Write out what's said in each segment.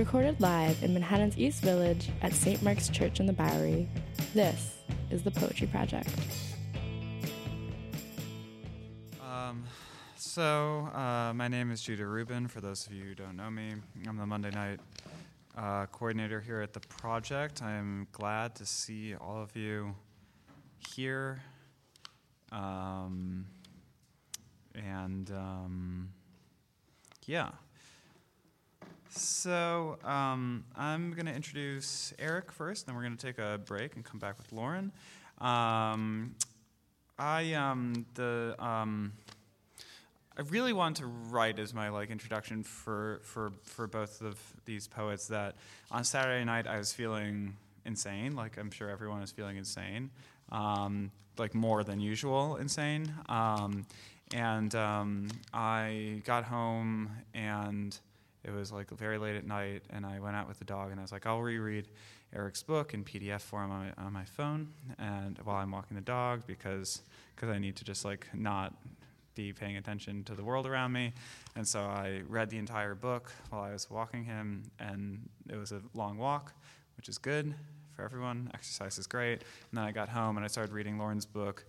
Recorded live in Manhattan's East Village at St. Mark's Church in the Bowery, this is the Poetry Project. Um, so, uh, my name is Judah Rubin. For those of you who don't know me, I'm the Monday night uh, coordinator here at the project. I am glad to see all of you here. Um, and um, yeah. So um, I'm going to introduce Eric first, then we're going to take a break and come back with Lauren. Um, I um, the um, I really want to write as my like introduction for for for both of these poets that on Saturday night I was feeling insane, like I'm sure everyone is feeling insane, um, like more than usual insane. Um, and I got home and it was like very late at night, and I went out with the dog, and I was like, I'll reread Eric's book in PDF form on my, on my phone, and while I'm walking the dog, because because I need to just like not be paying attention to the world around me, and so I read the entire book while I was walking him, and it was a long walk, which is good for everyone. Exercise is great, and then I got home and I started reading Lauren's book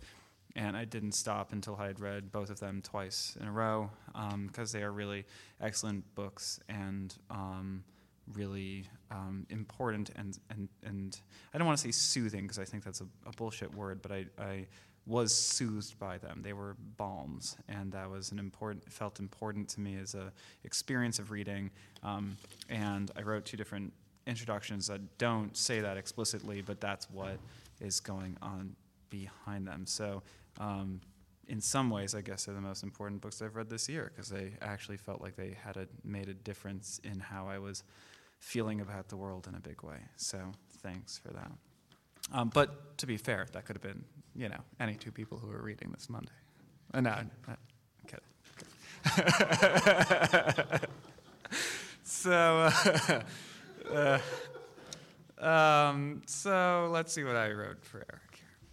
and I didn't stop until I had read both of them twice in a row because um, they are really excellent books and um, really um, important and, and, and I don't want to say soothing because I think that's a, a, bullshit word, but I, I was soothed by them. They were balms, and that was an important felt important to me as a experience of reading. Um, and I wrote two different introductions that don't say that explicitly, but that's what is going on behind them. So um, in some ways, I guess, are the most important books I've read this year because they actually felt like they had a, made a difference in how I was feeling about the world in a big way. So thanks for that. Um, but to be fair, that could have been, you know, any two people who were reading this Monday. Uh, no, no, kidding. so, uh, uh, um, so let's see what I wrote for Eric.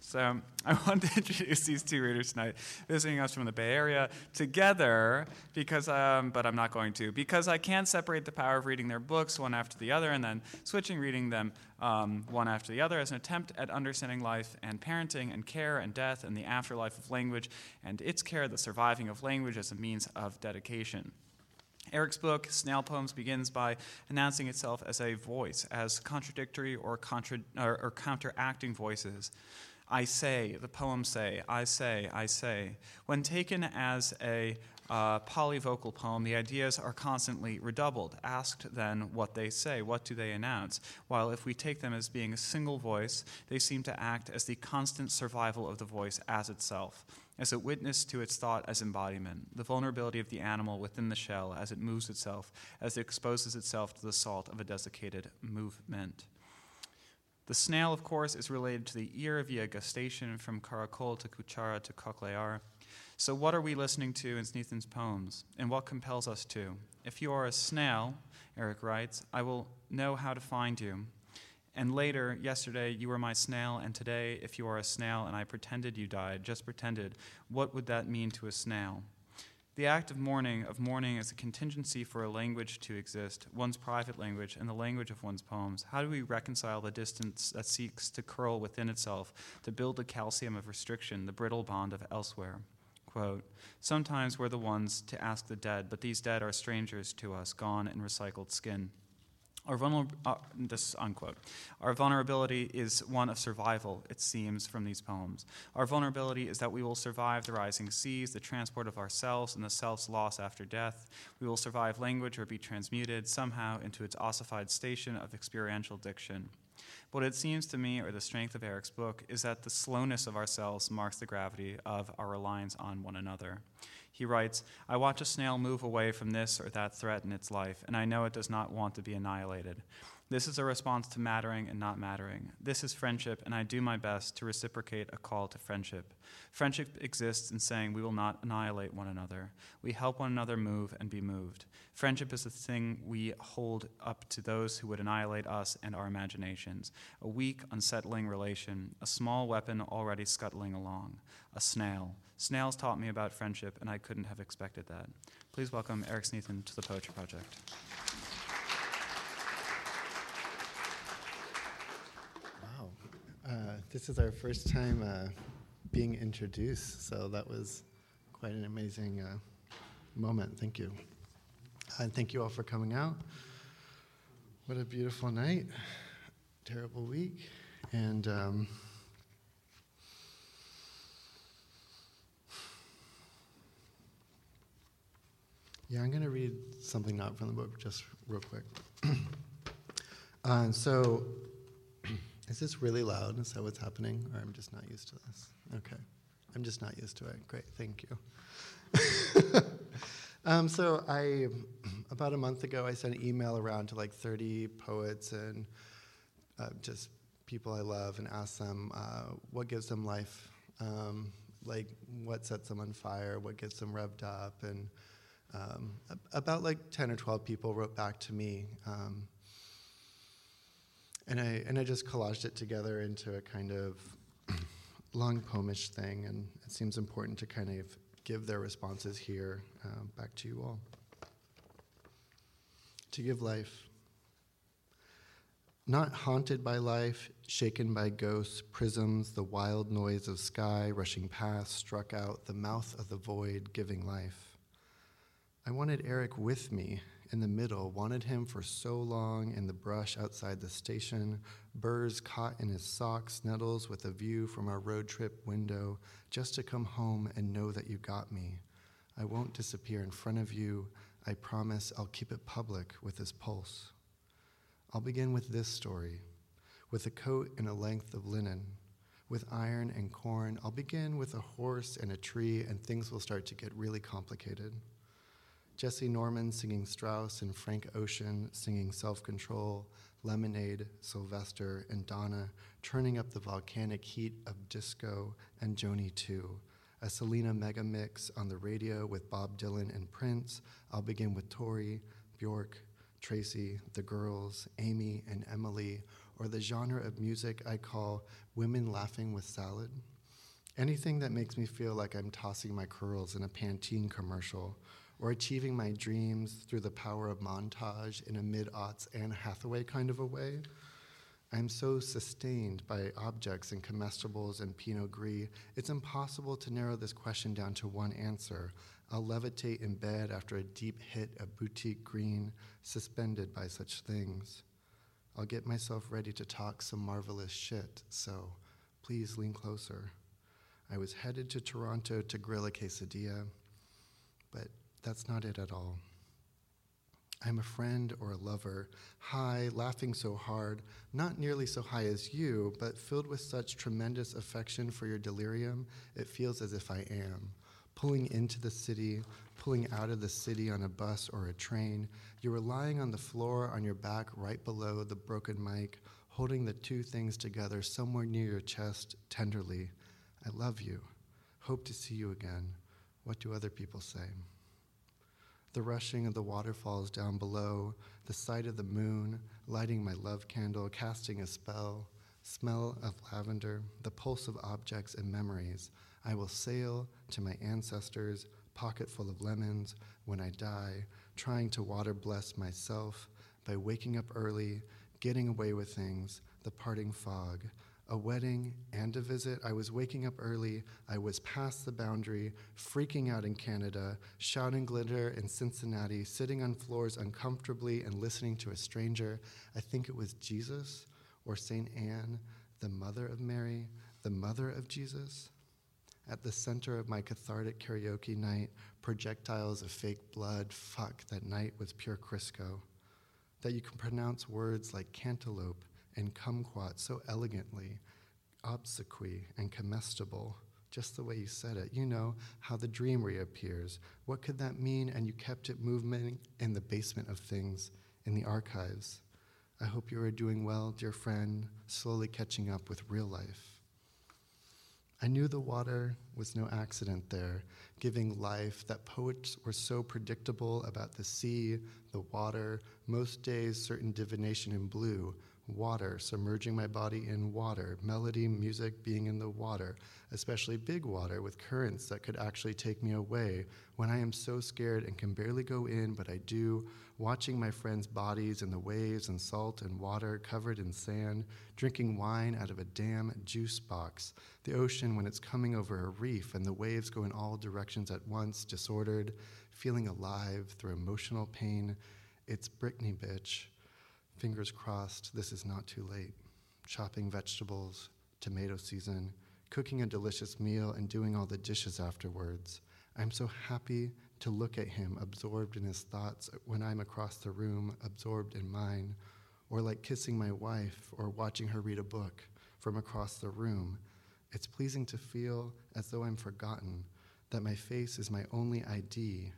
So I want to introduce these two readers tonight, visiting us from the Bay Area together, because, um, but I'm not going to, because I can't separate the power of reading their books one after the other and then switching reading them um, one after the other as an attempt at understanding life and parenting and care and death and the afterlife of language and its care, the surviving of language as a means of dedication. Eric's book, Snail Poems, begins by announcing itself as a voice, as contradictory or, contra- or, or counteracting voices. I say, the poems say, I say, I say. When taken as a uh, polyvocal poem, the ideas are constantly redoubled. Asked then what they say, what do they announce? While if we take them as being a single voice, they seem to act as the constant survival of the voice as itself, as a witness to its thought as embodiment, the vulnerability of the animal within the shell as it moves itself, as it exposes itself to the salt of a desiccated movement. The snail, of course, is related to the ear via gustation from caracol to cuchara to cochlear. So, what are we listening to in Sneathen's poems, and what compels us to? If you are a snail, Eric writes, I will know how to find you. And later, yesterday, you were my snail, and today, if you are a snail and I pretended you died, just pretended, what would that mean to a snail? The act of mourning, of mourning is a contingency for a language to exist, one's private language and the language of one's poems. How do we reconcile the distance that seeks to curl within itself, to build the calcium of restriction, the brittle bond of elsewhere? Quote, Sometimes we're the ones to ask the dead, but these dead are strangers to us, gone in recycled skin. Our, vulner- uh, this unquote. Our vulnerability is one of survival, it seems, from these poems. Our vulnerability is that we will survive the rising seas, the transport of ourselves, and the self's loss after death. We will survive language or be transmuted somehow into its ossified station of experiential diction. What it seems to me, or the strength of Eric's book, is that the slowness of ourselves marks the gravity of our reliance on one another. He writes, I watch a snail move away from this or that threat in its life, and I know it does not want to be annihilated. This is a response to mattering and not mattering. This is friendship, and I do my best to reciprocate a call to friendship. Friendship exists in saying we will not annihilate one another. We help one another move and be moved. Friendship is the thing we hold up to those who would annihilate us and our imaginations. A weak, unsettling relation, a small weapon already scuttling along, a snail. Snails taught me about friendship, and I couldn't have expected that. Please welcome Eric Sneathen to the Poetry Project. Uh, this is our first time uh, being introduced, so that was quite an amazing uh, moment. Thank you. And thank you all for coming out. What a beautiful night. Terrible week. And um, yeah, I'm going to read something not from the book just real quick. uh, so, is this really loud? Is that what's happening? Or I'm just not used to this? Okay. I'm just not used to it. Great. Thank you. um, so, I, about a month ago, I sent an email around to like 30 poets and uh, just people I love and asked them uh, what gives them life. Um, like, what sets them on fire? What gets them revved up? And um, about like 10 or 12 people wrote back to me. Um, and I, and I just collaged it together into a kind of long poemish thing, and it seems important to kind of give their responses here uh, back to you all. To give life. Not haunted by life, shaken by ghosts, prisms, the wild noise of sky rushing past struck out the mouth of the void, giving life. I wanted Eric with me in the middle, wanted him for so long in the brush outside the station, burrs caught in his socks, nettles with a view from our road trip window, just to come home and know that you got me. I won't disappear in front of you. I promise I'll keep it public with his pulse. I'll begin with this story with a coat and a length of linen. With iron and corn, I'll begin with a horse and a tree, and things will start to get really complicated. Jessye Norman singing Strauss and Frank Ocean singing Self Control, Lemonade, Sylvester, and Donna turning up the volcanic heat of disco and Joni 2. A Selena mega mix on the radio with Bob Dylan and Prince. I'll begin with Tori, Bjork, Tracy, the girls, Amy, and Emily, or the genre of music I call women laughing with salad. Anything that makes me feel like I'm tossing my curls in a Pantene commercial or achieving my dreams through the power of montage in a mid aughts Anne Hathaway kind of a way. I'm so sustained by objects and comestibles and Pinot Gris, it's impossible to narrow this question down to one answer. I'll levitate in bed after a deep hit of boutique green, suspended by such things. I'll get myself ready to talk some marvelous shit, so please lean closer. I was headed to Toronto to grill a quesadilla, but that's not it at all. I'm a friend or a lover, high, laughing so hard, not nearly so high as you, but filled with such tremendous affection for your delirium, it feels as if I am. Pulling into the city, pulling out of the city on a bus or a train, you are lying on the floor on your back right below the broken mic, holding the two things together somewhere near your chest tenderly. I love you. Hope to see you again. What do other people say? The rushing of the waterfalls down below, the sight of the moon, lighting my love candle, casting a spell, smell of lavender, the pulse of objects and memories. I will sail to my ancestors, pocket full of lemons, when I die, trying to water bless myself by waking up early, getting away with things, the parting fog, a wedding and a visit. I was waking up early. I was past the boundary, freaking out in Canada, shouting glitter in Cincinnati, sitting on floors uncomfortably and listening to a stranger. I think it was Jesus or St. Anne, the mother of Mary, the mother of Jesus. At the center of my cathartic karaoke night, projectiles of fake blood. Fuck, that night was pure Crisco. That you can pronounce words like cantaloupe and kumquat so elegantly, obsequy and comestible, just the way you said it. You know how the dream reappears. What could that mean? And you kept it moving in the basement of things, in the archives. I hope you are doing well, dear friend, slowly catching up with real life. I knew the water was no accident there, giving life, that poets were so predictable about the sea, the water, most days certain divination in blue, water, submerging my body in water, melody, music being in the water, especially big water with currents that could actually take me away when I am so scared and can barely go in, but I do, watching my friends' bodies in the waves and salt and water covered in sand, drinking wine out of a damn juice box, the ocean when it's coming over a reef and the waves go in all directions at once, disordered, feeling alive through emotional pain. It's Brittany, bitch. Fingers crossed, this is not too late. Chopping vegetables, tomato season, cooking a delicious meal, and doing all the dishes afterwards. I'm so happy to look at him, absorbed in his thoughts when I'm across the room, absorbed in mine, or like kissing my wife or watching her read a book from across the room. It's pleasing to feel as though I'm forgotten, that my face is my only ID.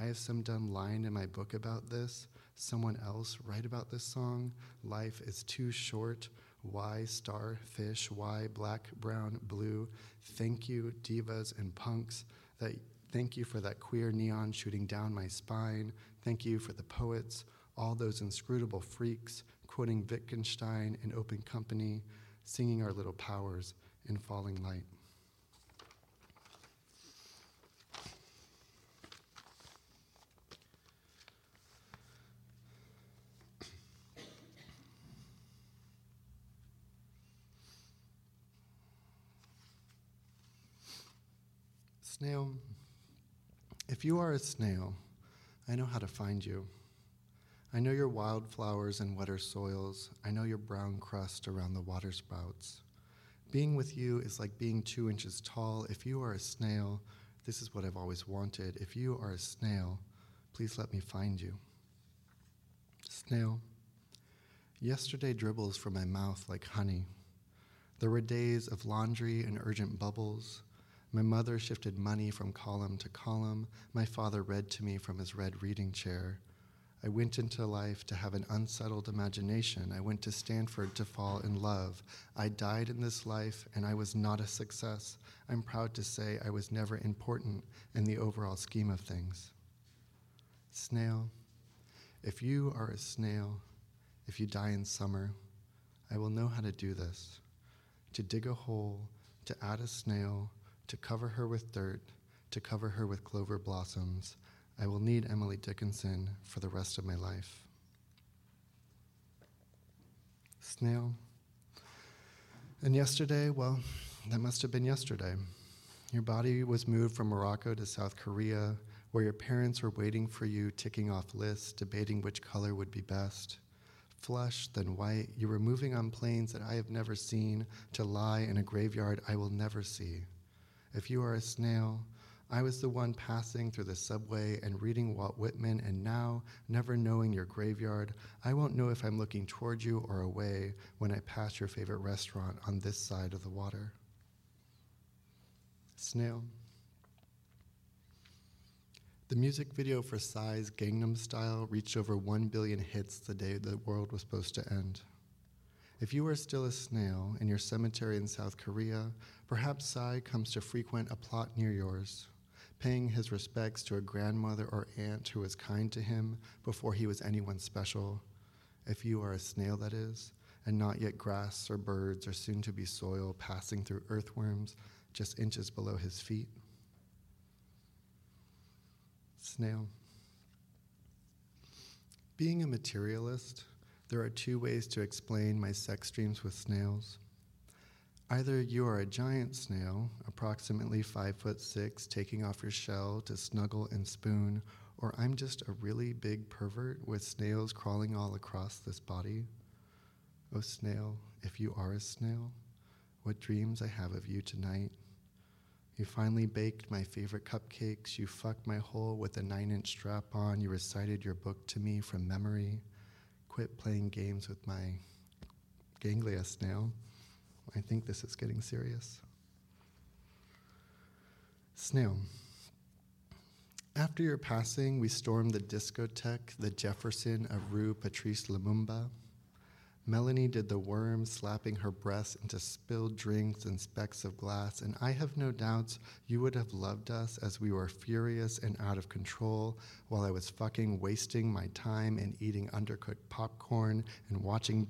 I have some dumb line in my book about this, someone else write about this song. Life is too short. Why star, fish, why black, brown, blue. Thank you, divas and punks. That thank you for that queer neon shooting down my spine. Thank you for the poets, all those inscrutable freaks, quoting Wittgenstein in open company, singing our little powers in falling light. Snail, if you are a snail, I know how to find you. I know your wildflowers and wetter soils. I know your brown crust around the water sprouts. Being with you is like being two inches tall. If you are a snail, this is what I've always wanted. If you are a snail, please let me find you. Snail, yesterday dribbles from my mouth like honey. There were days of laundry and urgent bubbles. My mother shifted money from column to column. My father read to me from his red reading chair. I went into life to have an unsettled imagination. I went to Stanford to fall in love. I died in this life and I was not a success. I'm proud to say I was never important in the overall scheme of things. Snail, if you are a snail, if you die in summer, I will know how to do this to dig a hole, to add a snail, to cover her with dirt, to cover her with clover blossoms. I will need Emily Dickinson for the rest of my life. Snail. And yesterday, well, that must have been yesterday. Your body was moved from Morocco to South Korea, where your parents were waiting for you, ticking off lists, debating which color would be best. Flush, then white, you were moving on planes that I have never seen to lie in a graveyard I will never see. If you are a snail, I was the one passing through the subway and reading Walt Whitman, and now, never knowing your graveyard, I won't know if I'm looking toward you or away when I pass your favorite restaurant on this side of the water. Snail. The music video for Psy's Gangnam Style reached over 1 billion hits the day the world was supposed to end. If you are still a snail in your cemetery in South Korea, perhaps Psy comes to frequent a plot near yours, paying his respects to a grandmother or aunt who was kind to him before he was anyone special. If you are a snail, that is, and not yet grass or birds or soon to be soil passing through earthworms just inches below his feet. Snail. Being a materialist, there are two ways to explain my sex dreams with snails. Either you are a giant snail, approximately five foot six, taking off your shell to snuggle and spoon, or I'm just a really big pervert with snails crawling all across this body. Oh, snail, if you are a snail, what dreams I have of you tonight. You finally baked my favorite cupcakes. You fucked my hole with a nine inch strap on. You recited your book to me from memory quit playing games with my ganglia snail. I think this is getting serious. Snail. After your passing, we stormed the discotheque, the Jefferson of Rue Patrice Lumumba. Melanie did the worm, slapping her breasts into spilled drinks and specks of glass, and I have no doubts you would have loved us as we were furious and out of control while I was fucking wasting my time and eating undercooked popcorn and watching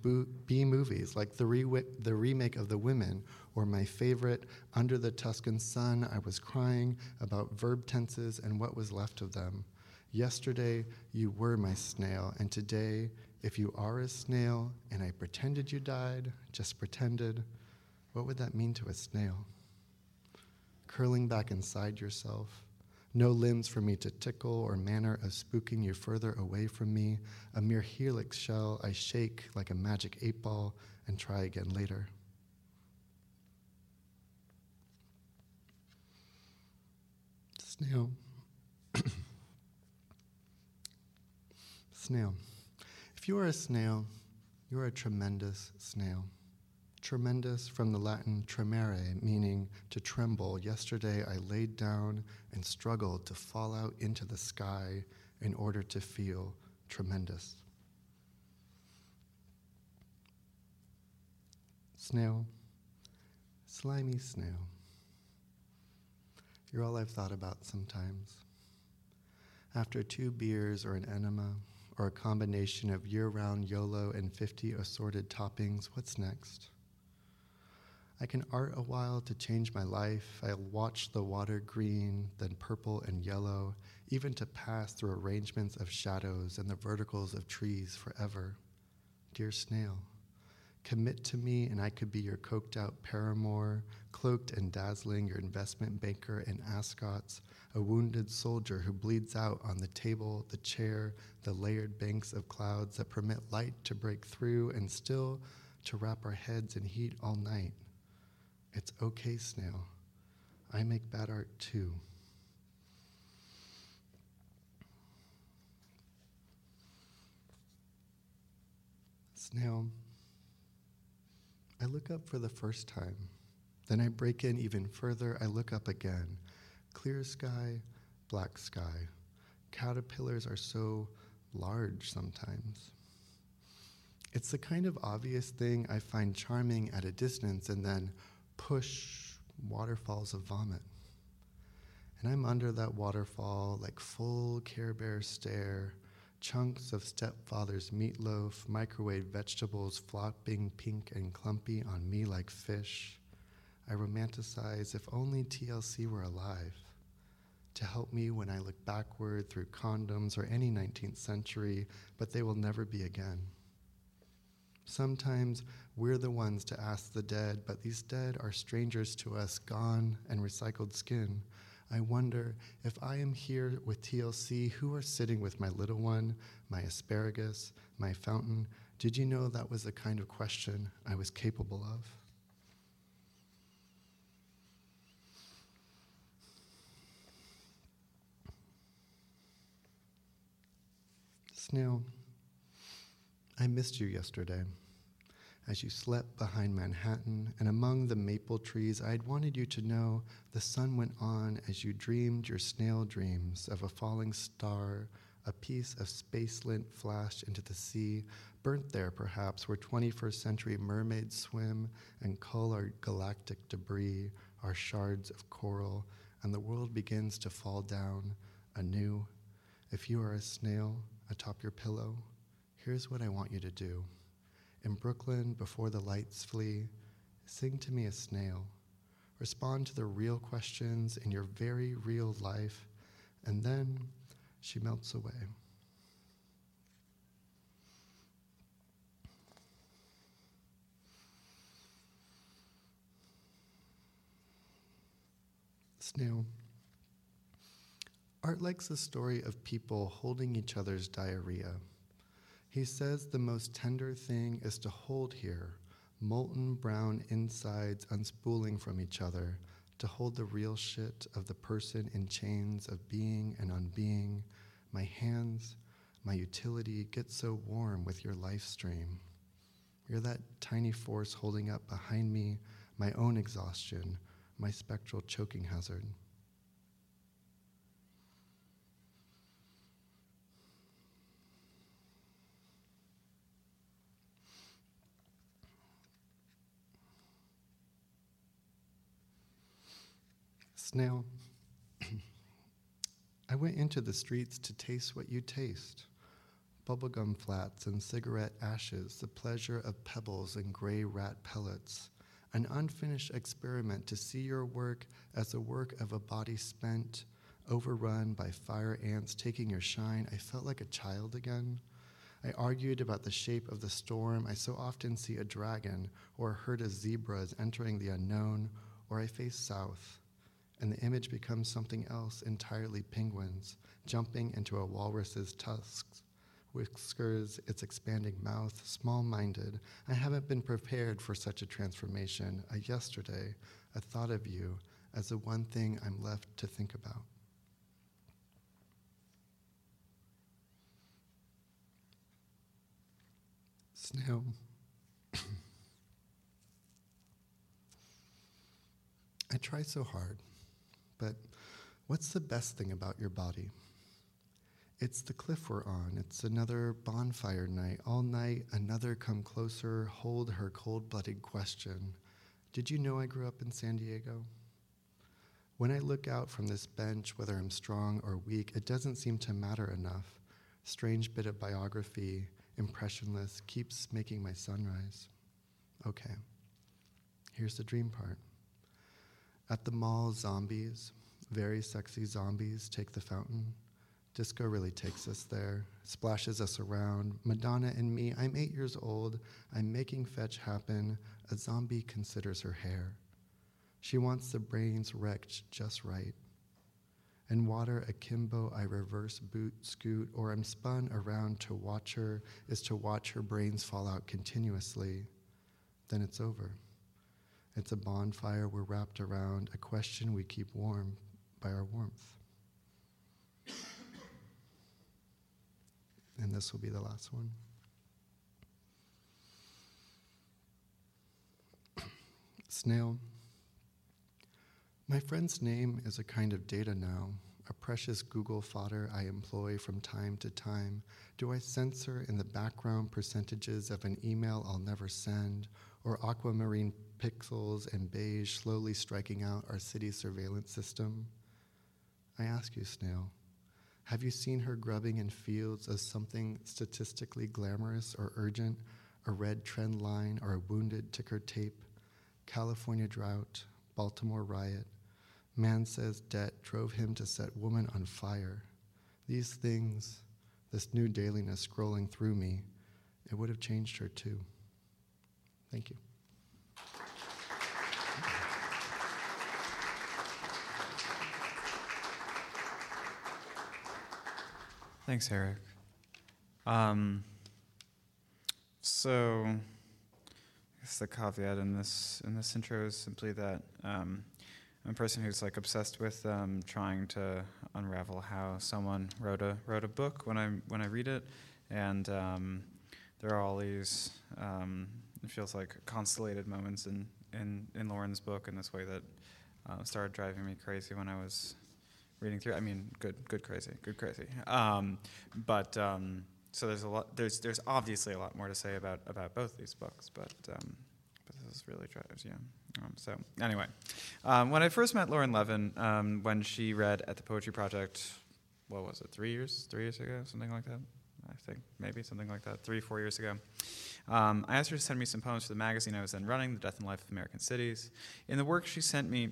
B movies like the, re- the remake of The Women or my favorite, Under the Tuscan Sun. I was crying about verb tenses and what was left of them. Yesterday, you were my snail, and today, if you are a snail and I pretended you died, just pretended, what would that mean to a snail? Curling back inside yourself, no limbs for me to tickle or manner of spooking you further away from me, a mere helix shell I shake like a magic eight ball and try again later. Snail. snail. You are a snail, you are a tremendous snail. Tremendous from the Latin tremere, meaning to tremble. Yesterday I laid down and struggled to fall out into the sky in order to feel tremendous. Snail, slimy snail. You're all I've thought about sometimes. After two beers or an enema, or a combination of year round YOLO and 50 assorted toppings, what's next? I can art a while to change my life. I'll watch the water green, then purple and yellow, even to pass through arrangements of shadows and the verticals of trees forever. Dear snail, commit to me and I could be your coked out paramour, cloaked and dazzling, your investment banker in ascots, a wounded soldier who bleeds out on the table, the chair, the layered banks of clouds that permit light to break through and still to wrap our heads in heat all night. It's okay, snail. I make bad art too. Snail, I look up for the first time. Then I break in even further. I look up again. Clear sky, black sky. Caterpillars are so large sometimes. It's the kind of obvious thing I find charming at a distance and then push waterfalls of vomit. And I'm under that waterfall like full Care Bear stare, chunks of stepfather's meatloaf, microwave vegetables flopping pink and clumpy on me like fish. I romanticize if only TLC were alive to help me when I look backward through condoms or any 19th century, but they will never be again. Sometimes we're the ones to ask the dead, but these dead are strangers to us, gone and recycled skin. I wonder if I am here with TLC, who are sitting with my little one, my asparagus, my fountain? Did you know that was the kind of question I was capable of? Snail, I missed you yesterday. As you slept behind Manhattan and among the maple trees, I had wanted you to know the sun went on as you dreamed your snail dreams of a falling star, a piece of space lint flashed into the sea, burnt there perhaps where 21st century mermaids swim and cull our galactic debris, our shards of coral, and the world begins to fall down anew. If you are a snail, atop your pillow, here's what I want you to do. In Brooklyn, before the lights flee, sing to me a snail. Respond to the real questions in your very real life, and then she melts away. Snail. Art likes the story of people holding each other's diarrhea. He says the most tender thing is to hold here, molten brown insides unspooling from each other, to hold the real shit of the person in chains of being and unbeing. My hands, my utility get so warm with your life stream. You're that tiny force holding up behind me my own exhaustion, my spectral choking hazard. Snail. I went into the streets to taste what you taste bubblegum flats and cigarette ashes, the pleasure of pebbles and gray rat pellets, an unfinished experiment to see your work as the work of a body spent, overrun by fire ants taking your shine. I felt like a child again. I argued about the shape of the storm. I so often see a dragon or a herd of zebras entering the unknown, or I face south, and the image becomes something else entirely penguins, jumping into a walrus's tusks whiskers, its expanding mouth, small minded. I haven't been prepared for such a transformation. A yesterday, a thought of you as the one thing I'm left to think about. Snail. I try so hard, but what's the best thing about your body? It's the cliff we're on. It's another bonfire night. All night, another come closer, hold her cold blooded question Did you know I grew up in San Diego? When I look out from this bench, whether I'm strong or weak, it doesn't seem to matter enough. Strange bit of biography, impressionless, keeps making my sunrise. Okay, here's the dream part. At the mall, zombies, very sexy zombies, take the fountain. Disco really takes us there, splashes us around. Madonna and me, I'm eight years old. I'm making fetch happen. A zombie considers her hair. She wants the brains wrecked just right. And water akimbo, I reverse boot scoot, or I'm spun around to watch her, is to watch her brains fall out continuously. Then it's over. It's a bonfire we're wrapped around, a question we keep warm by our warmth. and this will be the last one. Snail. My friend's name is a kind of data now, a precious Google fodder I employ from time to time. Do I censor in the background percentages of an email I'll never send, or aquamarine pixels and beige slowly striking out our city surveillance system? I ask you, Snail, have you seen her grubbing in fields as something statistically glamorous or urgent, a red trend line or a wounded ticker tape? California drought, Baltimore riot. Man says debt drove him to set woman on fire. These things, this new dailiness scrolling through me, it would have changed her too. Thank you. Thanks, Eric. Um, so, I guess the caveat in this in this intro is simply that um, I'm a person who's like obsessed with um, trying to unravel how someone wrote a wrote a book when I when I read it, and um, there are all these um, it feels like constellated moments in in in Lauren's book in this way that uh, started driving me crazy when I was reading through. I mean, good, good, crazy, good, crazy. Um, but um, so there's a lot. There's there's obviously a lot more to say about about both these books, but um, but this really drives yeah. Um, so anyway, um, when I first met Lauren Levin, um, when she read at the Poetry Project, what was it? Three years, three years ago, something like that. I think maybe something like that. Three, four years ago. I asked her to send me some poems for the magazine I was then running, The Death and Life of American Cities. In the work she sent me,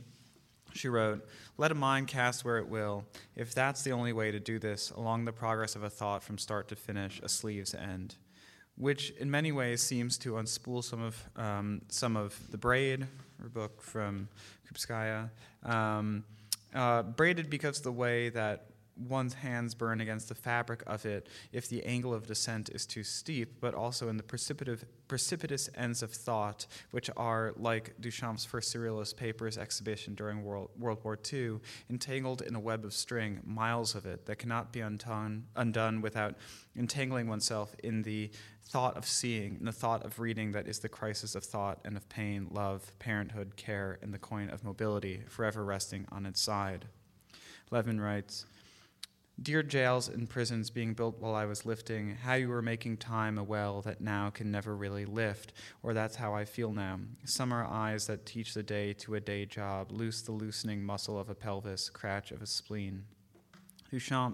she wrote, Let a mind cast where it will, if that's the only way to do this, along the progress of a thought from start to finish, a sleeve's end, which in many ways seems to unspool some of, um, some of the braid, her book from Krupskaya, um, uh, braided because the way that one's hands burn against the fabric of it if the angle of descent is too steep, but also in the precipitous ends of thought, which are, like Duchamp's first surrealist papers exhibition during World, World War II, entangled in a web of string, miles of it, that cannot be undone, undone without entangling oneself in the thought of seeing, in the thought of reading that is the crisis of thought and of pain, love, parenthood, care, and the coin of mobility, forever resting on its side. Levin writes, Dear jails and prisons being built while I was lifting, how you were making time a well that now can never really lift, or that's how I feel now. Summer eyes that teach the day to a day job, loose the loosening muscle of a pelvis, cratch of a spleen.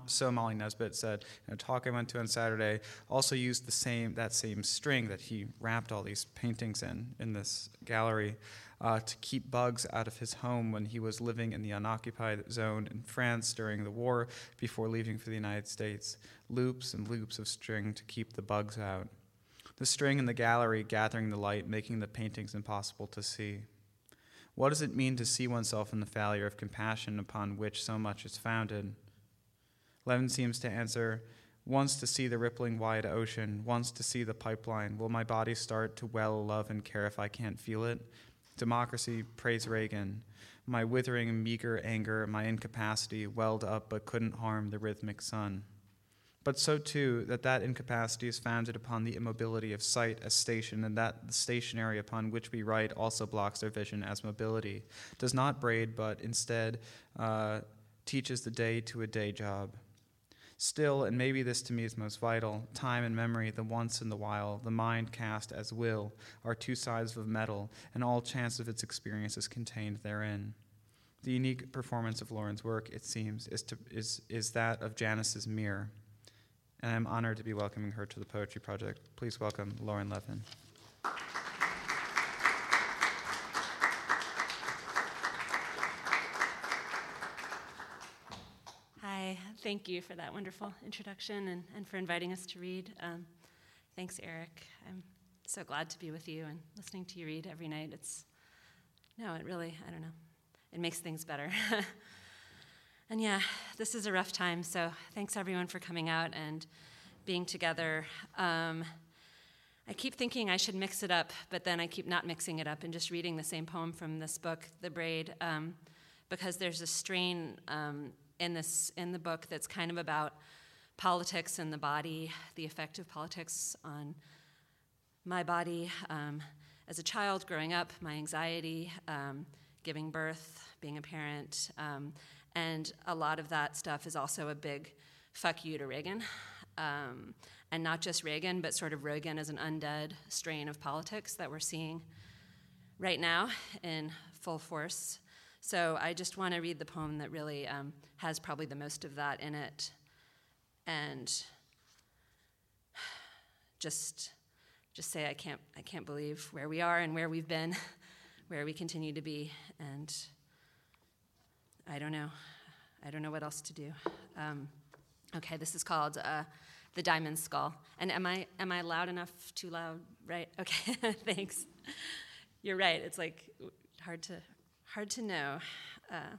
So Molly Nesbit said in a talk I went to on Saturday, also used the same that same string that he wrapped all these paintings in in this gallery uh, to keep bugs out of his home when he was living in the unoccupied zone in France during the war before leaving for the United States. Loops and loops of string to keep the bugs out. The string in the gallery gathering the light, making the paintings impossible to see. What does it mean to see oneself in the failure of compassion upon which so much is founded? Levin seems to answer, wants to see the rippling wide ocean, wants to see the pipeline. Will my body start to well love and care if I can't feel it? Democracy, praise Reagan. My withering, meager anger, my incapacity welled up but couldn't harm the rhythmic sun. But so too that that incapacity is founded upon the immobility of sight as station, and that the stationary upon which we write also blocks their vision as mobility, does not braid, but instead uh, teaches the day to a day job. Still, and maybe this to me is most vital, time and memory, the once and the while, the mind cast as will, are two sides of metal, and all chance of its experience is contained therein. The unique performance of Lauren's work, it seems, is, to, is, is that of Janus's mirror. And I'm honored to be welcoming her to the Poetry Project. Please welcome Lauren Levin. Thank you for that wonderful introduction and, and for inviting us to read. Um, thanks, Eric. I'm so glad to be with you and listening to you read every night. It's, no, it really, I don't know, it makes things better. and yeah, this is a rough time, so thanks everyone for coming out and being together. Um, I keep thinking I should mix it up, but then I keep not mixing it up and just reading the same poem from this book, The Braid, um, because there's a strain um, in this in the book that's kind of about politics and the body, the effect of politics on my body um, as a child growing up, my anxiety, um, giving birth, being a parent, um, and a lot of that stuff is also a big fuck you to Reagan. Um, and not just Reagan, but sort of Reagan as an undead strain of politics that we're seeing right now in full force so I just want to read the poem that really um, has probably the most of that in it. And just just say I can't I can't believe where we are and where we've been, where we continue to be, and I don't know. I don't know what else to do. Um, okay, this is called uh, the Diamond Skull. And am I am I loud enough? Too loud? Right? Okay. Thanks. You're right. It's like hard to Hard to know. Uh,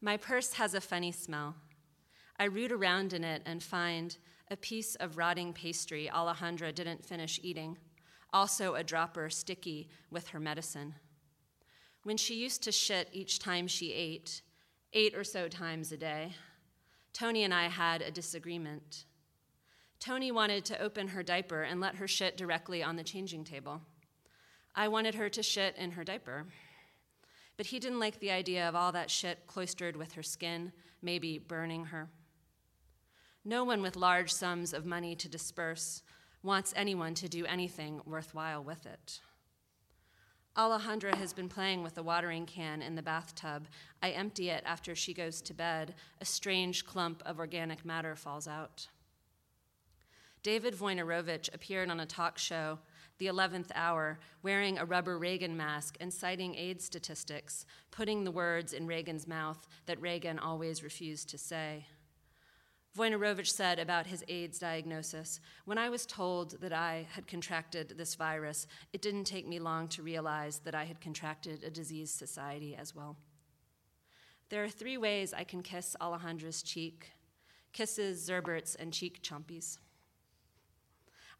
my purse has a funny smell. I root around in it and find a piece of rotting pastry Alejandra didn't finish eating, also a dropper sticky with her medicine. When she used to shit each time she ate, eight or so times a day, Tony and I had a disagreement. Tony wanted to open her diaper and let her shit directly on the changing table. I wanted her to shit in her diaper. But he didn't like the idea of all that shit cloistered with her skin, maybe burning her. No one with large sums of money to disperse wants anyone to do anything worthwhile with it. Alejandra has been playing with the watering can in the bathtub. I empty it after she goes to bed. A strange clump of organic matter falls out. David Wojnarowicz appeared on a talk show the 11th hour, wearing a rubber Reagan mask and citing AIDS statistics, putting the words in Reagan's mouth that Reagan always refused to say. Wojnarowicz said about his AIDS diagnosis When I was told that I had contracted this virus, it didn't take me long to realize that I had contracted a diseased society as well. There are three ways I can kiss Alejandra's cheek kisses, zerberts, and cheek chompies.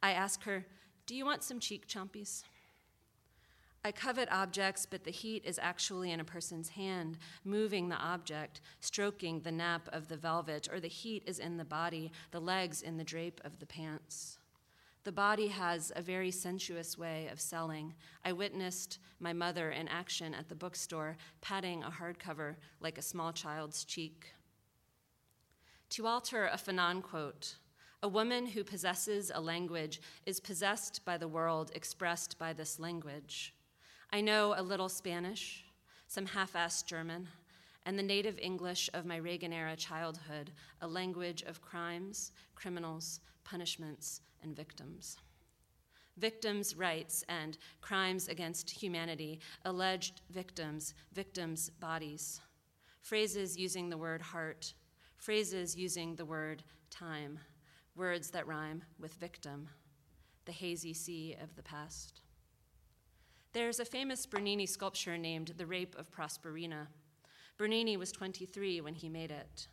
I ask her, do you want some cheek chompies? I covet objects, but the heat is actually in a person's hand, moving the object, stroking the nap of the velvet, or the heat is in the body, the legs in the drape of the pants. The body has a very sensuous way of selling. I witnessed my mother in action at the bookstore, patting a hardcover like a small child's cheek. To alter a Fanon quote, a woman who possesses a language is possessed by the world expressed by this language. I know a little Spanish, some half assed German, and the native English of my Reagan era childhood, a language of crimes, criminals, punishments, and victims. Victims' rights and crimes against humanity, alleged victims, victims' bodies. Phrases using the word heart, phrases using the word time, words that rhyme with victim, the hazy sea of the past. There's a famous Bernini sculpture named The Rape of Prosperina. Bernini was 23 when he made it.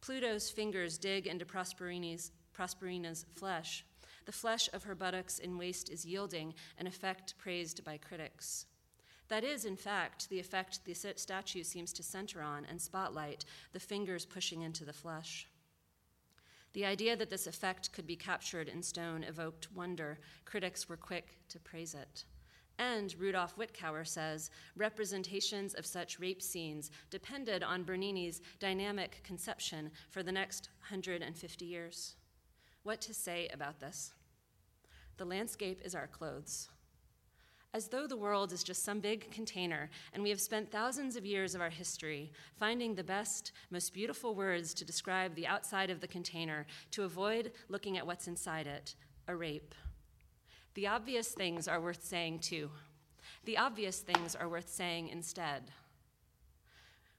Pluto's fingers dig into Prosperini's, Prosperina's flesh. The flesh of her buttocks in waist is yielding, an effect praised by critics. That is, in fact, the effect the statue seems to center on and spotlight the fingers pushing into the flesh. The idea that this effect could be captured in stone evoked wonder. Critics were quick to praise it. And Rudolf Wittkower says representations of such rape scenes depended on Bernini's dynamic conception for the next 150 years. What to say about this? The landscape is our clothes. As though the world is just some big container, and we have spent thousands of years of our history finding the best, most beautiful words to describe the outside of the container to avoid looking at what's inside it a rape. The obvious things are worth saying too. The obvious things are worth saying instead.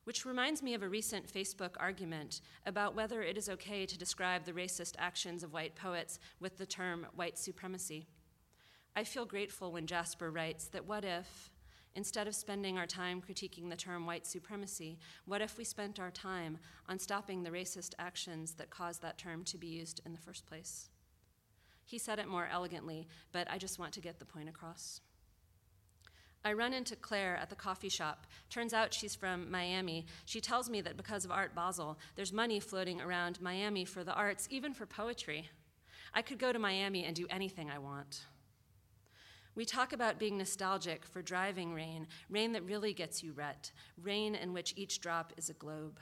Which reminds me of a recent Facebook argument about whether it is okay to describe the racist actions of white poets with the term white supremacy. I feel grateful when Jasper writes that what if, instead of spending our time critiquing the term white supremacy, what if we spent our time on stopping the racist actions that caused that term to be used in the first place? He said it more elegantly, but I just want to get the point across. I run into Claire at the coffee shop. Turns out she's from Miami. She tells me that because of Art Basel, there's money floating around Miami for the arts, even for poetry. I could go to Miami and do anything I want. We talk about being nostalgic for driving rain, rain that really gets you wet, rain in which each drop is a globe.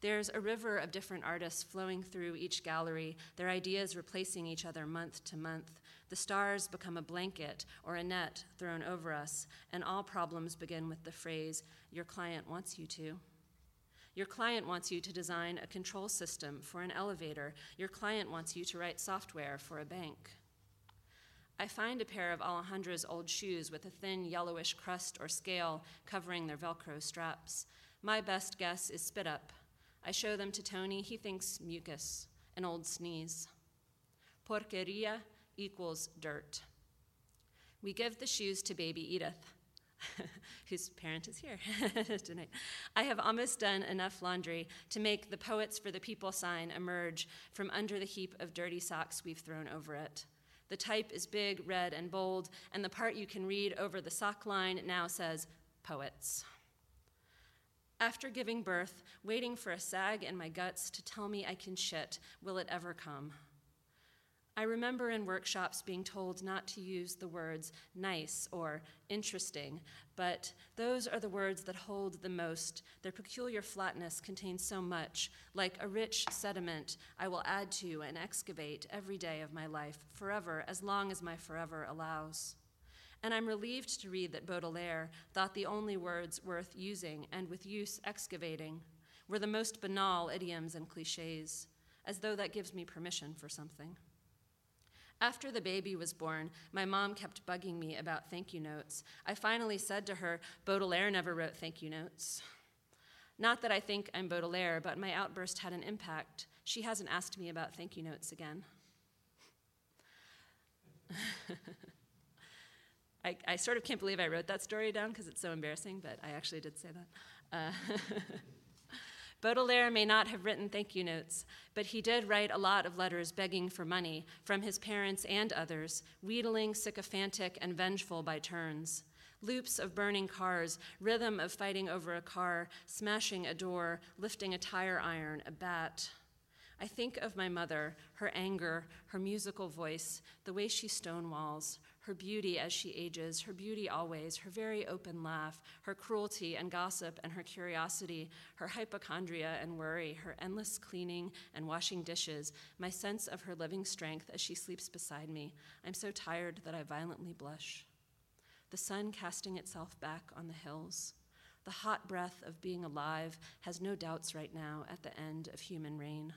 There's a river of different artists flowing through each gallery, their ideas replacing each other month to month. The stars become a blanket or a net thrown over us, and all problems begin with the phrase, Your client wants you to. Your client wants you to design a control system for an elevator. Your client wants you to write software for a bank. I find a pair of Alejandra's old shoes with a thin yellowish crust or scale covering their Velcro straps. My best guess is spit up, I show them to Tony. He thinks mucus, an old sneeze. Porqueria equals dirt. We give the shoes to baby Edith, whose parent is here tonight. I have almost done enough laundry to make the Poets for the People sign emerge from under the heap of dirty socks we've thrown over it. The type is big, red, and bold, and the part you can read over the sock line now says Poets. After giving birth, waiting for a sag in my guts to tell me I can shit, will it ever come? I remember in workshops being told not to use the words nice or interesting, but those are the words that hold the most. Their peculiar flatness contains so much, like a rich sediment I will add to and excavate every day of my life, forever, as long as my forever allows and I'm relieved to read that Baudelaire thought the only words worth using and with use excavating were the most banal idioms and cliches, as though that gives me permission for something. After the baby was born, my mom kept bugging me about thank you notes. I finally said to her, Baudelaire never wrote thank you notes. Not that I think I'm Baudelaire, but my outburst had an impact. She hasn't asked me about thank you notes again. I, I sort of can't believe I wrote that story down because it's so embarrassing, but I actually did say that. Uh, Baudelaire may not have written thank you notes, but he did write a lot of letters begging for money from his parents and others, wheedling, sycophantic, and vengeful by turns. Loops of burning cars, rhythm of fighting over a car, smashing a door, lifting a tire iron, a bat. I think of my mother, her anger, her musical voice, the way she stonewalls, her beauty as she ages, her beauty always, her very open laugh, her cruelty and gossip and her curiosity, her hypochondria and worry, her endless cleaning and washing dishes, my sense of her living strength as she sleeps beside me. I'm so tired that I violently blush. The sun casting itself back on the hills. The hot breath of being alive has no doubts right now at the end of human reign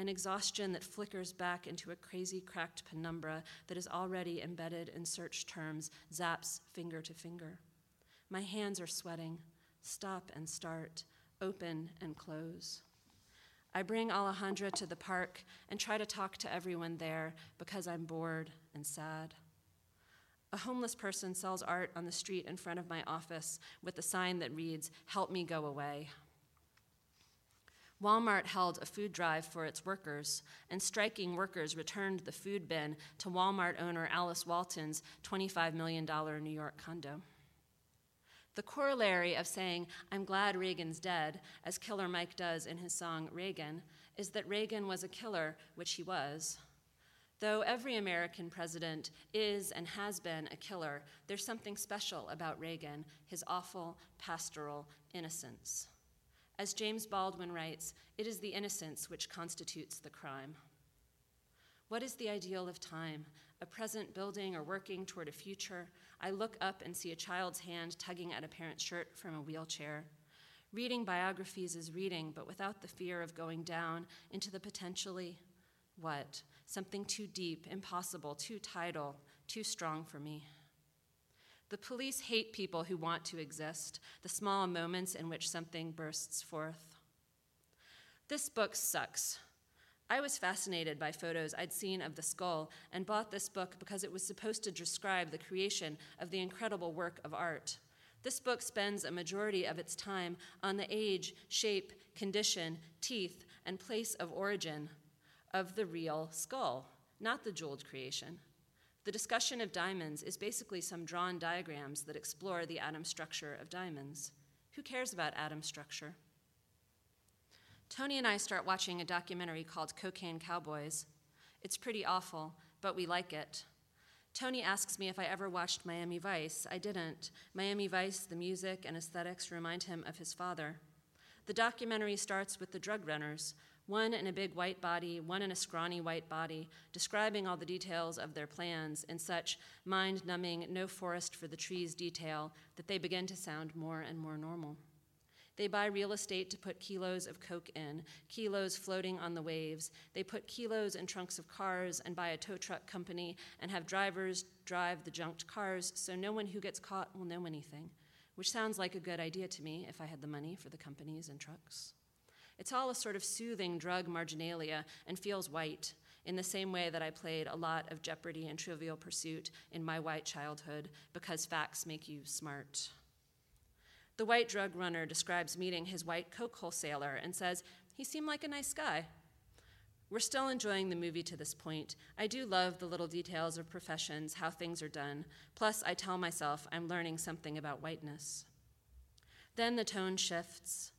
an exhaustion that flickers back into a crazy cracked penumbra that is already embedded in search terms, zaps finger to finger. My hands are sweating, stop and start, open and close. I bring Alejandra to the park and try to talk to everyone there because I'm bored and sad. A homeless person sells art on the street in front of my office with a sign that reads, Help me go away. Walmart held a food drive for its workers, and striking workers returned the food bin to Walmart owner Alice Walton's $25 million New York condo. The corollary of saying, I'm glad Reagan's dead, as Killer Mike does in his song Reagan, is that Reagan was a killer, which he was. Though every American president is and has been a killer, there's something special about Reagan, his awful pastoral innocence. As James Baldwin writes, it is the innocence which constitutes the crime. What is the ideal of time? A present building or working toward a future? I look up and see a child's hand tugging at a parent's shirt from a wheelchair. Reading biographies is reading, but without the fear of going down into the potentially what? Something too deep, impossible, too tidal, too strong for me. The police hate people who want to exist, the small moments in which something bursts forth. This book sucks. I was fascinated by photos I'd seen of the skull and bought this book because it was supposed to describe the creation of the incredible work of art. This book spends a majority of its time on the age, shape, condition, teeth, and place of origin of the real skull, not the jeweled creation. The discussion of diamonds is basically some drawn diagrams that explore the atom structure of diamonds. Who cares about atom structure? Tony and I start watching a documentary called Cocaine Cowboys. It's pretty awful, but we like it. Tony asks me if I ever watched Miami Vice. I didn't. Miami Vice, the music and aesthetics remind him of his father. The documentary starts with the drug runners, one in a big white body, one in a scrawny white body, describing all the details of their plans in such mind numbing, no forest for the trees detail that they begin to sound more and more normal. They buy real estate to put kilos of coke in, kilos floating on the waves. They put kilos in trunks of cars and buy a tow truck company and have drivers drive the junked cars so no one who gets caught will know anything, which sounds like a good idea to me if I had the money for the companies and trucks. It's all a sort of soothing drug marginalia and feels white, in the same way that I played a lot of Jeopardy and Trivial Pursuit in my white childhood because facts make you smart. The white drug runner describes meeting his white Coke wholesaler and says, He seemed like a nice guy. We're still enjoying the movie to this point. I do love the little details of professions, how things are done. Plus, I tell myself I'm learning something about whiteness. Then the tone shifts.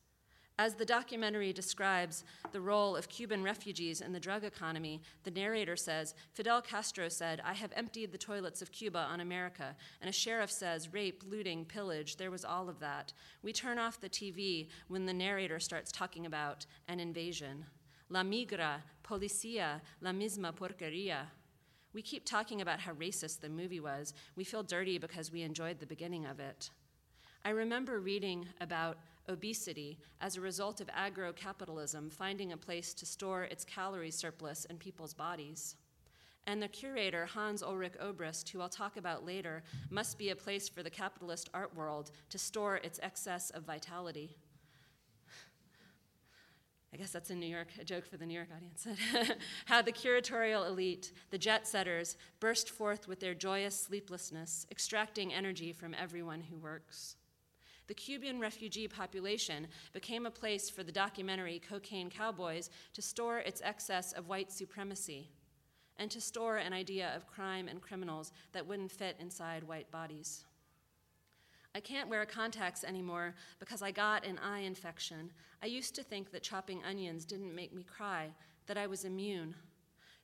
As the documentary describes the role of Cuban refugees in the drug economy, the narrator says Fidel Castro said, I have emptied the toilets of Cuba on America. And a sheriff says, rape, looting, pillage, there was all of that. We turn off the TV when the narrator starts talking about an invasion. La migra, policía, la misma porquería. We keep talking about how racist the movie was. We feel dirty because we enjoyed the beginning of it. I remember reading about obesity as a result of agro-capitalism finding a place to store its calorie surplus in people's bodies. And the curator, Hans Ulrich Obrist, who I'll talk about later, must be a place for the capitalist art world to store its excess of vitality. I guess that's in New York, a joke for the New York audience. How the curatorial elite, the jet setters, burst forth with their joyous sleeplessness, extracting energy from everyone who works the Cuban refugee population became a place for the documentary Cocaine Cowboys to store its excess of white supremacy and to store an idea of crime and criminals that wouldn't fit inside white bodies. I can't wear contacts anymore because I got an eye infection. I used to think that chopping onions didn't make me cry. that I was immune,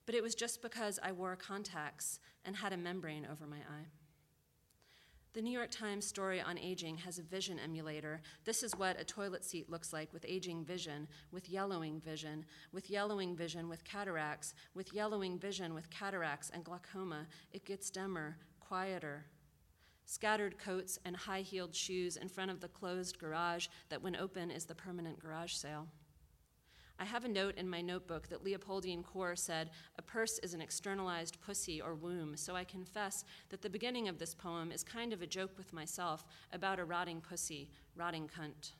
but it was just because I wore contacts and had a membrane over my eye. The New York Times story on aging has a vision emulator. This is what a toilet seat looks like with aging vision, with yellowing vision, with yellowing vision with cataracts, with yellowing vision with cataracts and glaucoma. It gets dimmer, quieter. Scattered coats and high heeled shoes in front of the closed garage that, when open, is the permanent garage sale. I have a note in my notebook that Leopoldine Core said, A purse is an externalized pussy or womb, so I confess that the beginning of this poem is kind of a joke with myself about a rotting pussy, rotting cunt.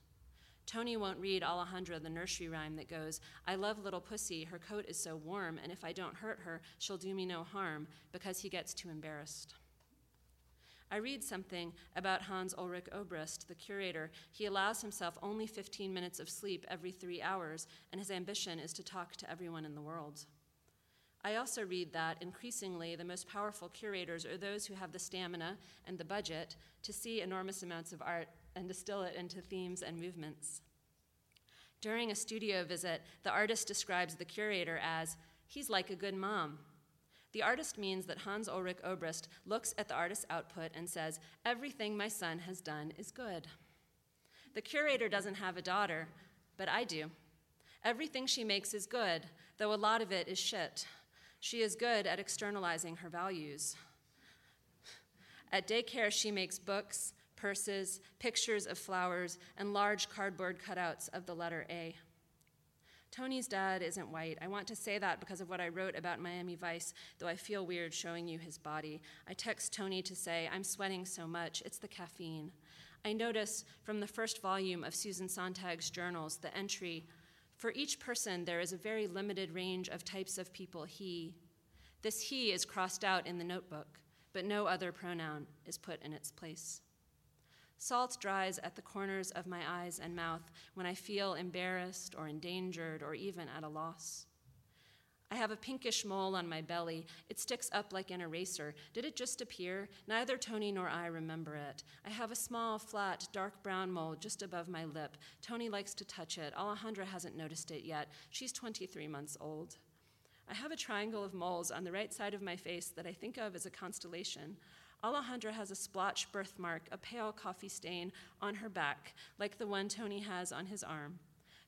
Tony won't read Alejandra the nursery rhyme that goes, I love little pussy, her coat is so warm, and if I don't hurt her, she'll do me no harm, because he gets too embarrassed. I read something about Hans Ulrich Obrist, the curator. He allows himself only 15 minutes of sleep every three hours, and his ambition is to talk to everyone in the world. I also read that increasingly the most powerful curators are those who have the stamina and the budget to see enormous amounts of art and distill it into themes and movements. During a studio visit, the artist describes the curator as, he's like a good mom. The artist means that Hans Ulrich Obrist looks at the artist's output and says, Everything my son has done is good. The curator doesn't have a daughter, but I do. Everything she makes is good, though a lot of it is shit. She is good at externalizing her values. At daycare, she makes books, purses, pictures of flowers, and large cardboard cutouts of the letter A. Tony's dad isn't white. I want to say that because of what I wrote about Miami Vice, though I feel weird showing you his body. I text Tony to say, I'm sweating so much, it's the caffeine. I notice from the first volume of Susan Sontag's journals the entry For each person, there is a very limited range of types of people he. This he is crossed out in the notebook, but no other pronoun is put in its place. Salt dries at the corners of my eyes and mouth when I feel embarrassed or endangered or even at a loss. I have a pinkish mole on my belly. It sticks up like an eraser. Did it just appear? Neither Tony nor I remember it. I have a small, flat, dark brown mole just above my lip. Tony likes to touch it. Alejandra hasn't noticed it yet. She's 23 months old. I have a triangle of moles on the right side of my face that I think of as a constellation. Alejandra has a splotch birthmark, a pale coffee stain on her back, like the one Tony has on his arm.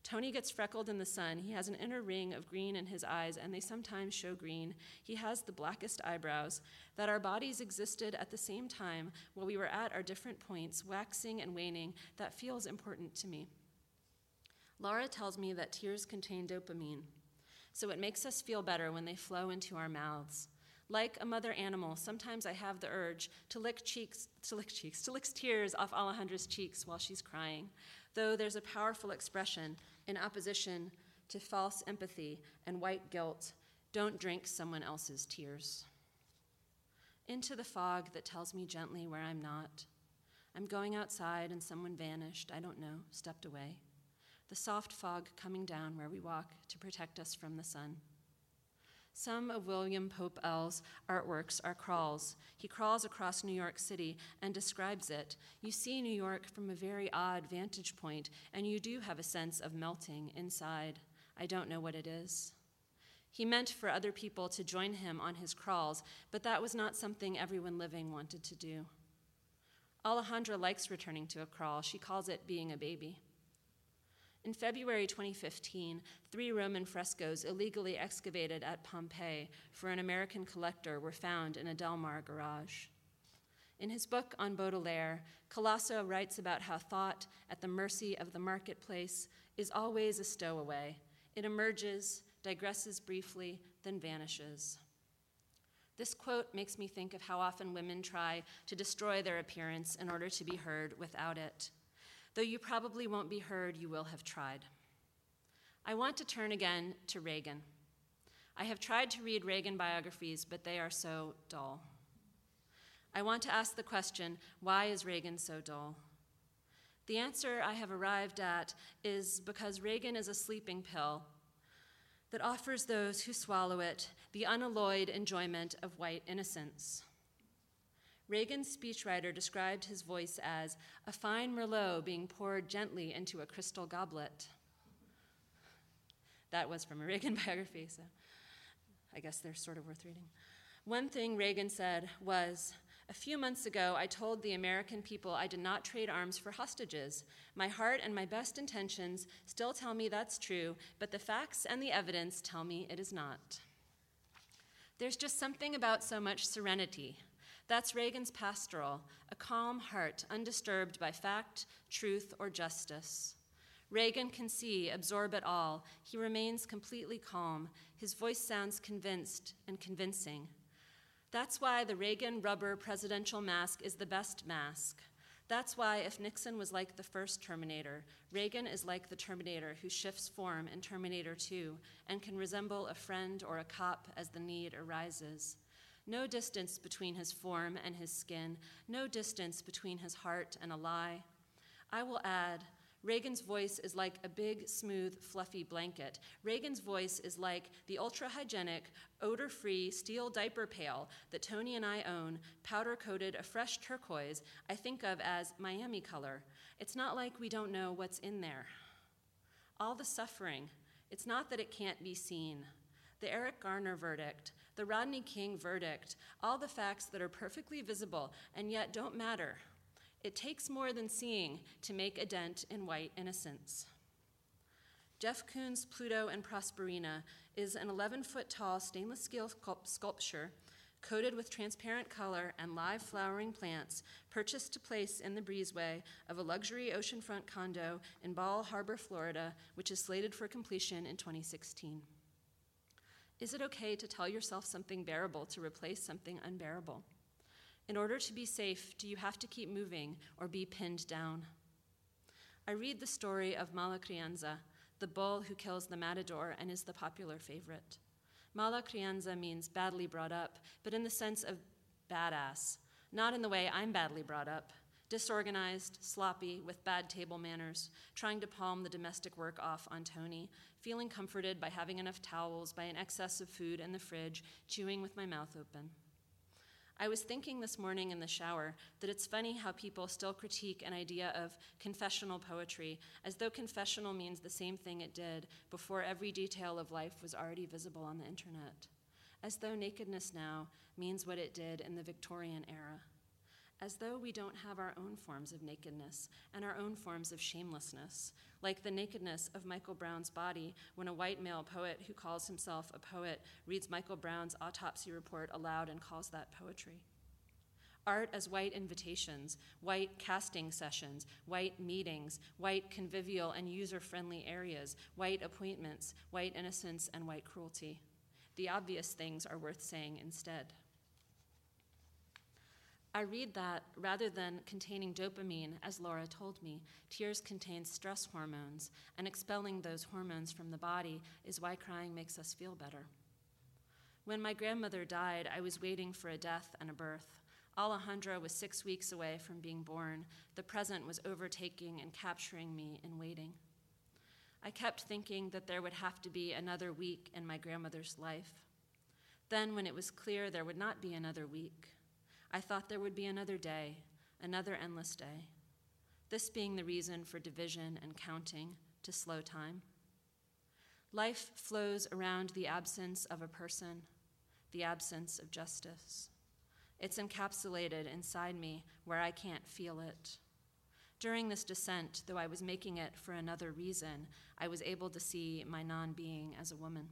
Tony gets freckled in the sun. He has an inner ring of green in his eyes, and they sometimes show green. He has the blackest eyebrows. That our bodies existed at the same time while we were at our different points, waxing and waning, that feels important to me. Laura tells me that tears contain dopamine, so it makes us feel better when they flow into our mouths. Like a mother animal, sometimes I have the urge to lick cheeks, to lick cheeks, to lick tears off Alejandra's cheeks while she's crying, though there's a powerful expression in opposition to false empathy and white guilt. Don't drink someone else's tears. Into the fog that tells me gently where I'm not. I'm going outside and someone vanished, I don't know, stepped away. The soft fog coming down where we walk to protect us from the sun. Some of William Pope L's artworks are crawls. He crawls across New York City and describes it. You see New York from a very odd vantage point, and you do have a sense of melting inside. I don't know what it is. He meant for other people to join him on his crawls, but that was not something everyone living wanted to do. Alejandra likes returning to a crawl. She calls it being a baby. In February 2015, three Roman frescoes illegally excavated at Pompeii for an American collector were found in a Del Mar garage. In his book on Baudelaire, Calasso writes about how thought, at the mercy of the marketplace, is always a stowaway. It emerges, digresses briefly, then vanishes. This quote makes me think of how often women try to destroy their appearance in order to be heard without it. Though you probably won't be heard, you will have tried. I want to turn again to Reagan. I have tried to read Reagan biographies, but they are so dull. I want to ask the question why is Reagan so dull? The answer I have arrived at is because Reagan is a sleeping pill that offers those who swallow it the unalloyed enjoyment of white innocence. Reagan's speechwriter described his voice as a fine Merlot being poured gently into a crystal goblet. That was from a Reagan biography, so I guess they're sort of worth reading. One thing Reagan said was, a few months ago, I told the American people I did not trade arms for hostages. My heart and my best intentions still tell me that's true, but the facts and the evidence tell me it is not. There's just something about so much serenity. That's Reagan's pastoral, a calm heart undisturbed by fact, truth, or justice. Reagan can see, absorb it all. He remains completely calm. His voice sounds convinced and convincing. That's why the Reagan rubber presidential mask is the best mask. That's why, if Nixon was like the first Terminator, Reagan is like the Terminator who shifts form in Terminator 2 and can resemble a friend or a cop as the need arises. No distance between his form and his skin, no distance between his heart and a lie. I will add, Reagan's voice is like a big, smooth, fluffy blanket. Reagan's voice is like the ultra hygienic, odor free steel diaper pail that Tony and I own, powder coated a fresh turquoise I think of as Miami color. It's not like we don't know what's in there. All the suffering, it's not that it can't be seen. The Eric Garner verdict, the Rodney King verdict, all the facts that are perfectly visible and yet don't matter it takes more than seeing to make a dent in white innocence. Jeff Koons' Pluto and Prosperina is an 11 foot tall stainless steel sculpture coated with transparent color and live flowering plants, purchased to place in the breezeway of a luxury oceanfront condo in Bal Harbour, Florida, which is slated for completion in 2016. Is it okay to tell yourself something bearable to replace something unbearable? In order to be safe, do you have to keep moving or be pinned down? I read the story of Mala Crianza, the bull who kills the matador and is the popular favorite. Mala Crianza means badly brought up, but in the sense of badass, not in the way I'm badly brought up disorganized, sloppy, with bad table manners, trying to palm the domestic work off on Tony, feeling comforted by having enough towels, by an excess of food in the fridge, chewing with my mouth open. I was thinking this morning in the shower that it's funny how people still critique an idea of confessional poetry as though confessional means the same thing it did before every detail of life was already visible on the internet. As though nakedness now means what it did in the Victorian era. As though we don't have our own forms of nakedness and our own forms of shamelessness, like the nakedness of Michael Brown's body when a white male poet who calls himself a poet reads Michael Brown's autopsy report aloud and calls that poetry. Art as white invitations, white casting sessions, white meetings, white convivial and user friendly areas, white appointments, white innocence, and white cruelty. The obvious things are worth saying instead. I read that rather than containing dopamine, as Laura told me, tears contain stress hormones, and expelling those hormones from the body is why crying makes us feel better. When my grandmother died, I was waiting for a death and a birth. Alejandra was six weeks away from being born. The present was overtaking and capturing me in waiting. I kept thinking that there would have to be another week in my grandmother's life. Then, when it was clear there would not be another week, I thought there would be another day, another endless day. This being the reason for division and counting to slow time. Life flows around the absence of a person, the absence of justice. It's encapsulated inside me where I can't feel it. During this descent, though I was making it for another reason, I was able to see my non being as a woman.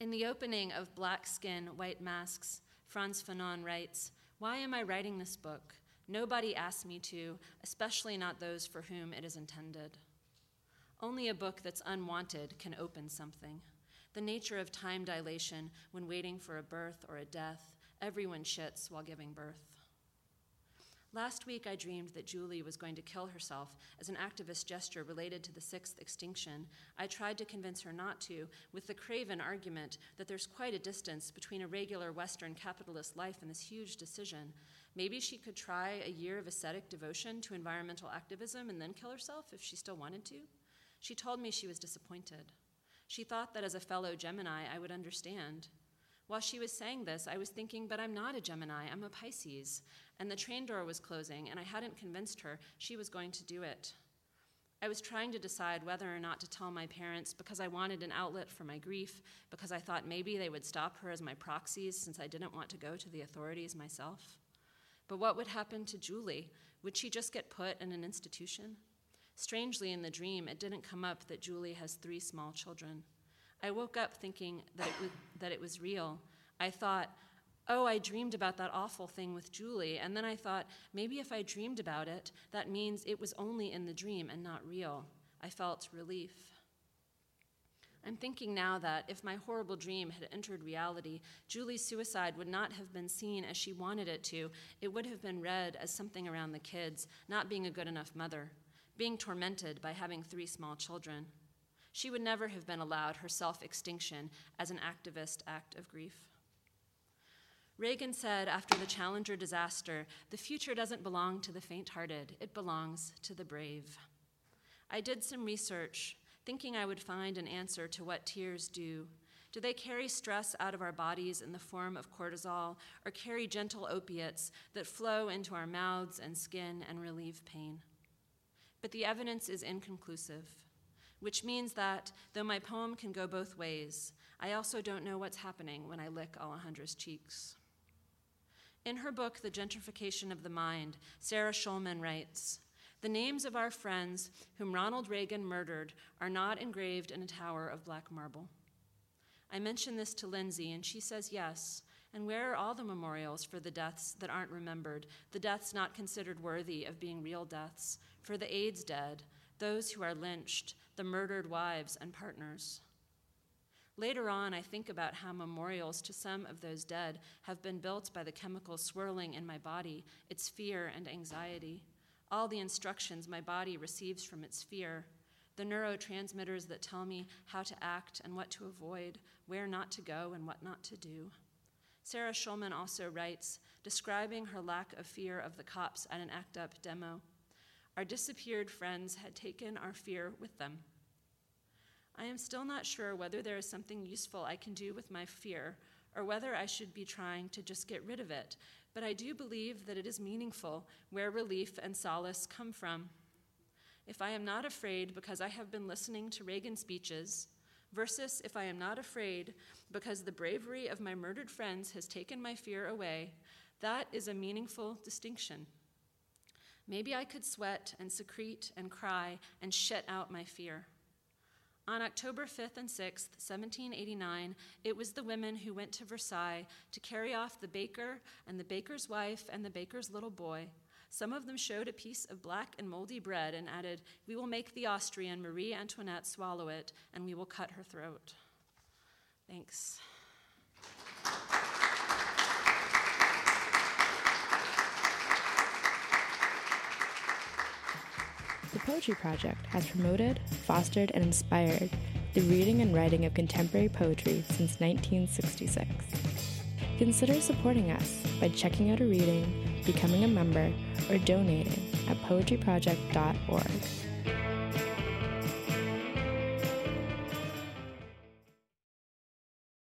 In the opening of Black Skin, White Masks, Frantz Fanon writes Why am I writing this book? Nobody asked me to, especially not those for whom it is intended. Only a book that's unwanted can open something. The nature of time dilation when waiting for a birth or a death, everyone shits while giving birth. Last week, I dreamed that Julie was going to kill herself as an activist gesture related to the sixth extinction. I tried to convince her not to, with the craven argument that there's quite a distance between a regular Western capitalist life and this huge decision. Maybe she could try a year of ascetic devotion to environmental activism and then kill herself if she still wanted to. She told me she was disappointed. She thought that as a fellow Gemini, I would understand. While she was saying this, I was thinking, but I'm not a Gemini, I'm a Pisces. And the train door was closing, and I hadn't convinced her she was going to do it. I was trying to decide whether or not to tell my parents because I wanted an outlet for my grief, because I thought maybe they would stop her as my proxies since I didn't want to go to the authorities myself. But what would happen to Julie? Would she just get put in an institution? Strangely, in the dream, it didn't come up that Julie has three small children. I woke up thinking that it, was, that it was real. I thought, oh, I dreamed about that awful thing with Julie. And then I thought, maybe if I dreamed about it, that means it was only in the dream and not real. I felt relief. I'm thinking now that if my horrible dream had entered reality, Julie's suicide would not have been seen as she wanted it to. It would have been read as something around the kids, not being a good enough mother, being tormented by having three small children. She would never have been allowed her self extinction as an activist act of grief. Reagan said after the Challenger disaster the future doesn't belong to the faint hearted, it belongs to the brave. I did some research, thinking I would find an answer to what tears do. Do they carry stress out of our bodies in the form of cortisol, or carry gentle opiates that flow into our mouths and skin and relieve pain? But the evidence is inconclusive, which means that, though my poem can go both ways, I also don't know what's happening when I lick Alejandra's cheeks. In her book, The Gentrification of the Mind, Sarah Schulman writes The names of our friends whom Ronald Reagan murdered are not engraved in a tower of black marble. I mention this to Lindsay, and she says yes. And where are all the memorials for the deaths that aren't remembered, the deaths not considered worthy of being real deaths, for the AIDS dead, those who are lynched, the murdered wives and partners? Later on, I think about how memorials to some of those dead have been built by the chemicals swirling in my body, its fear and anxiety, all the instructions my body receives from its fear, the neurotransmitters that tell me how to act and what to avoid, where not to go and what not to do. Sarah Schulman also writes, describing her lack of fear of the cops at an ACT UP demo. Our disappeared friends had taken our fear with them. I am still not sure whether there is something useful I can do with my fear or whether I should be trying to just get rid of it, but I do believe that it is meaningful where relief and solace come from. If I am not afraid because I have been listening to Reagan speeches, versus if I am not afraid because the bravery of my murdered friends has taken my fear away, that is a meaningful distinction. Maybe I could sweat and secrete and cry and shut out my fear. On October 5th and 6th, 1789, it was the women who went to Versailles to carry off the baker and the baker's wife and the baker's little boy. Some of them showed a piece of black and moldy bread and added, We will make the Austrian Marie Antoinette swallow it, and we will cut her throat. Thanks. The Poetry Project has promoted, fostered, and inspired the reading and writing of contemporary poetry since 1966. Consider supporting us by checking out a reading, becoming a member, or donating at poetryproject.org.